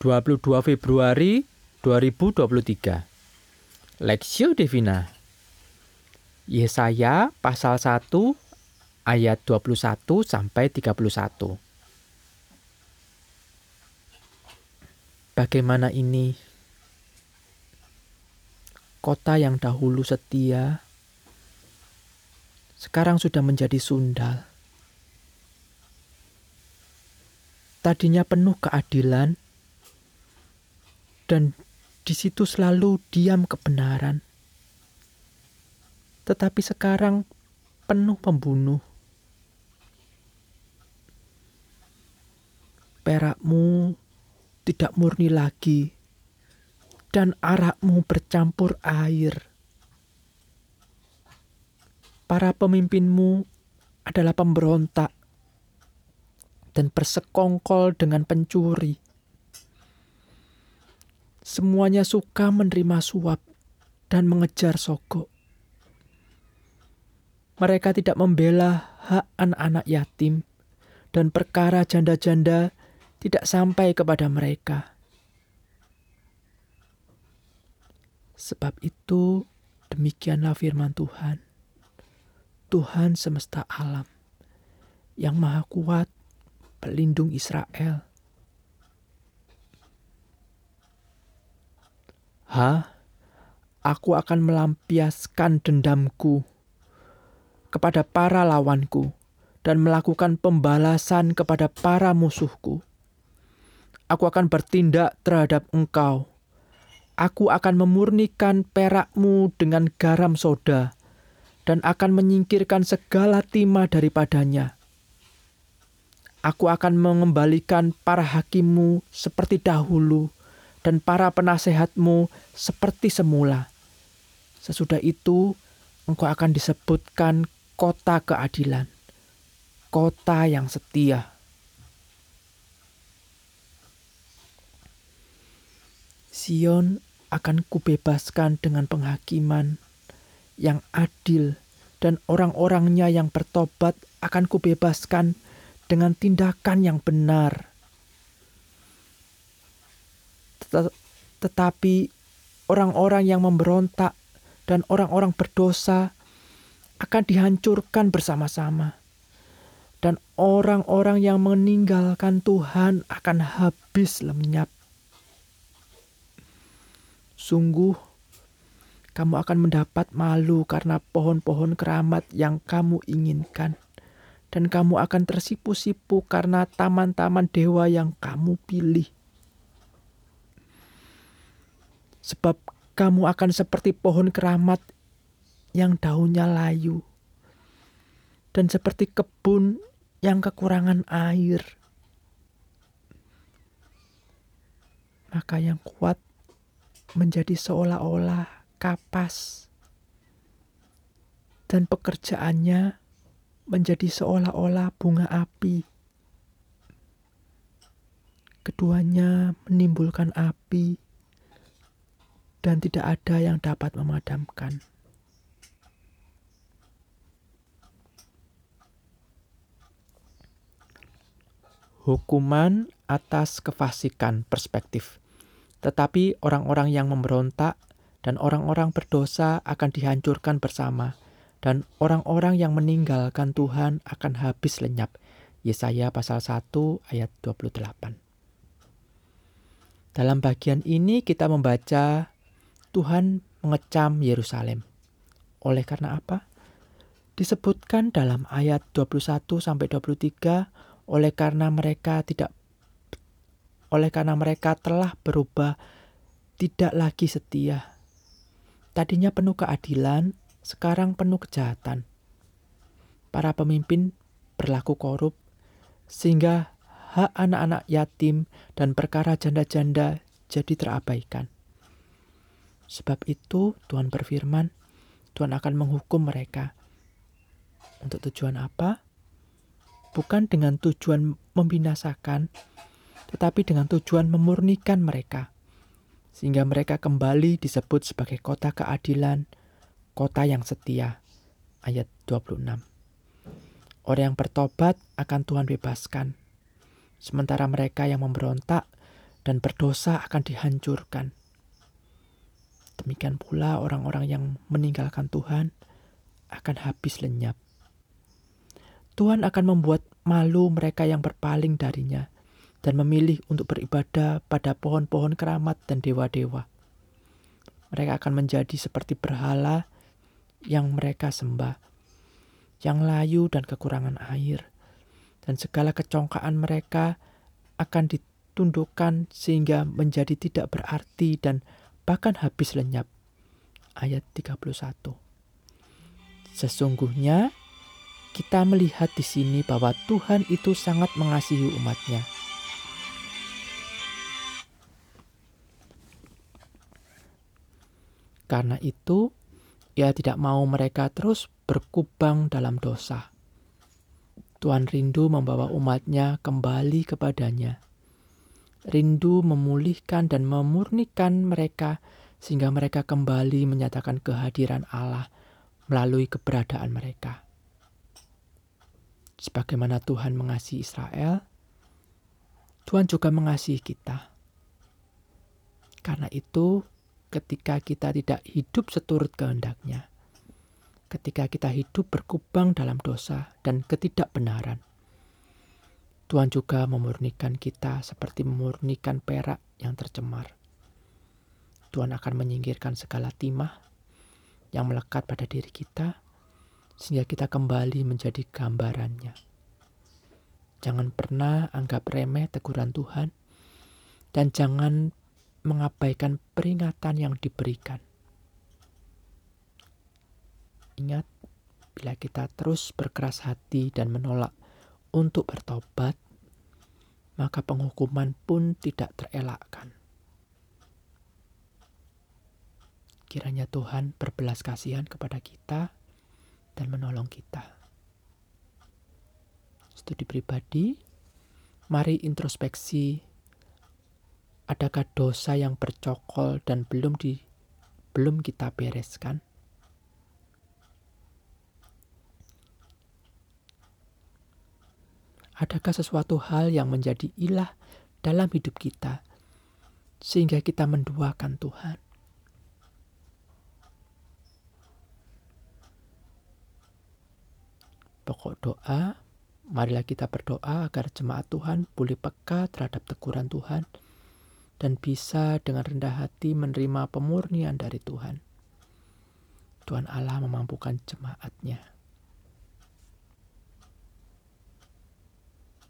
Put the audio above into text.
22 Februari 2023. Lexio Divina. Yesaya pasal 1 ayat 21 sampai 31. Bagaimana ini? Kota yang dahulu setia sekarang sudah menjadi sundal. Tadinya penuh keadilan dan di situ selalu diam kebenaran. Tetapi sekarang penuh pembunuh. Perakmu tidak murni lagi, dan arakmu bercampur air. Para pemimpinmu adalah pemberontak dan bersekongkol dengan pencuri Semuanya suka menerima suap dan mengejar sogok. Mereka tidak membela hak anak-anak yatim, dan perkara janda-janda tidak sampai kepada mereka. Sebab itu, demikianlah firman Tuhan, Tuhan semesta alam, yang Maha Kuat, pelindung Israel Ha, aku akan melampiaskan dendamku kepada para lawanku dan melakukan pembalasan kepada para musuhku. Aku akan bertindak terhadap engkau. Aku akan memurnikan perakmu dengan garam soda dan akan menyingkirkan segala timah daripadanya. Aku akan mengembalikan para hakimmu seperti dahulu dan para penasehatmu seperti semula. Sesudah itu, engkau akan disebutkan kota keadilan, kota yang setia. Sion akan kubebaskan dengan penghakiman yang adil dan orang-orangnya yang bertobat akan kubebaskan dengan tindakan yang benar tetapi orang-orang yang memberontak dan orang-orang berdosa akan dihancurkan bersama-sama. Dan orang-orang yang meninggalkan Tuhan akan habis lenyap. Sungguh, kamu akan mendapat malu karena pohon-pohon keramat yang kamu inginkan. Dan kamu akan tersipu-sipu karena taman-taman dewa yang kamu pilih sebab kamu akan seperti pohon keramat yang daunnya layu, dan seperti kebun yang kekurangan air. Maka yang kuat menjadi seolah-olah kapas, dan pekerjaannya menjadi seolah-olah bunga api. Keduanya menimbulkan api dan tidak ada yang dapat memadamkan. Hukuman atas kefasikan perspektif, tetapi orang-orang yang memberontak dan orang-orang berdosa akan dihancurkan bersama, dan orang-orang yang meninggalkan Tuhan akan habis lenyap. Yesaya pasal 1 ayat 28. Dalam bagian ini kita membaca Tuhan mengecam Yerusalem. Oleh karena apa? Disebutkan dalam ayat 21 sampai 23 oleh karena mereka tidak oleh karena mereka telah berubah tidak lagi setia. Tadinya penuh keadilan, sekarang penuh kejahatan. Para pemimpin berlaku korup sehingga hak anak-anak yatim dan perkara janda-janda jadi terabaikan. Sebab itu Tuhan berfirman, Tuhan akan menghukum mereka. Untuk tujuan apa? Bukan dengan tujuan membinasakan, tetapi dengan tujuan memurnikan mereka. Sehingga mereka kembali disebut sebagai kota keadilan, kota yang setia. Ayat 26. Orang yang bertobat akan Tuhan bebaskan. Sementara mereka yang memberontak dan berdosa akan dihancurkan. Demikian pula orang-orang yang meninggalkan Tuhan akan habis lenyap. Tuhan akan membuat malu mereka yang berpaling darinya dan memilih untuk beribadah pada pohon-pohon keramat dan dewa-dewa. Mereka akan menjadi seperti berhala yang mereka sembah, yang layu dan kekurangan air, dan segala kecongkaan mereka akan ditundukkan sehingga menjadi tidak berarti dan bahkan habis lenyap. Ayat 31. Sesungguhnya kita melihat di sini bahwa Tuhan itu sangat mengasihi umatnya. Karena itu, ia tidak mau mereka terus berkubang dalam dosa. Tuhan rindu membawa umatnya kembali kepadanya rindu memulihkan dan memurnikan mereka sehingga mereka kembali menyatakan kehadiran Allah melalui keberadaan mereka. Sebagaimana Tuhan mengasihi Israel, Tuhan juga mengasihi kita. Karena itu, ketika kita tidak hidup seturut kehendaknya, ketika kita hidup berkubang dalam dosa dan ketidakbenaran, Tuhan juga memurnikan kita seperti memurnikan perak yang tercemar. Tuhan akan menyingkirkan segala timah yang melekat pada diri kita, sehingga kita kembali menjadi gambarannya. Jangan pernah anggap remeh teguran Tuhan, dan jangan mengabaikan peringatan yang diberikan. Ingat, bila kita terus berkeras hati dan menolak untuk bertobat, maka penghukuman pun tidak terelakkan. Kiranya Tuhan berbelas kasihan kepada kita dan menolong kita. Studi pribadi, mari introspeksi adakah dosa yang bercokol dan belum di belum kita bereskan? Adakah sesuatu hal yang menjadi ilah dalam hidup kita sehingga kita menduakan Tuhan? Pokok doa, marilah kita berdoa agar jemaat Tuhan pulih peka terhadap teguran Tuhan dan bisa dengan rendah hati menerima pemurnian dari Tuhan. Tuhan Allah memampukan jemaatnya.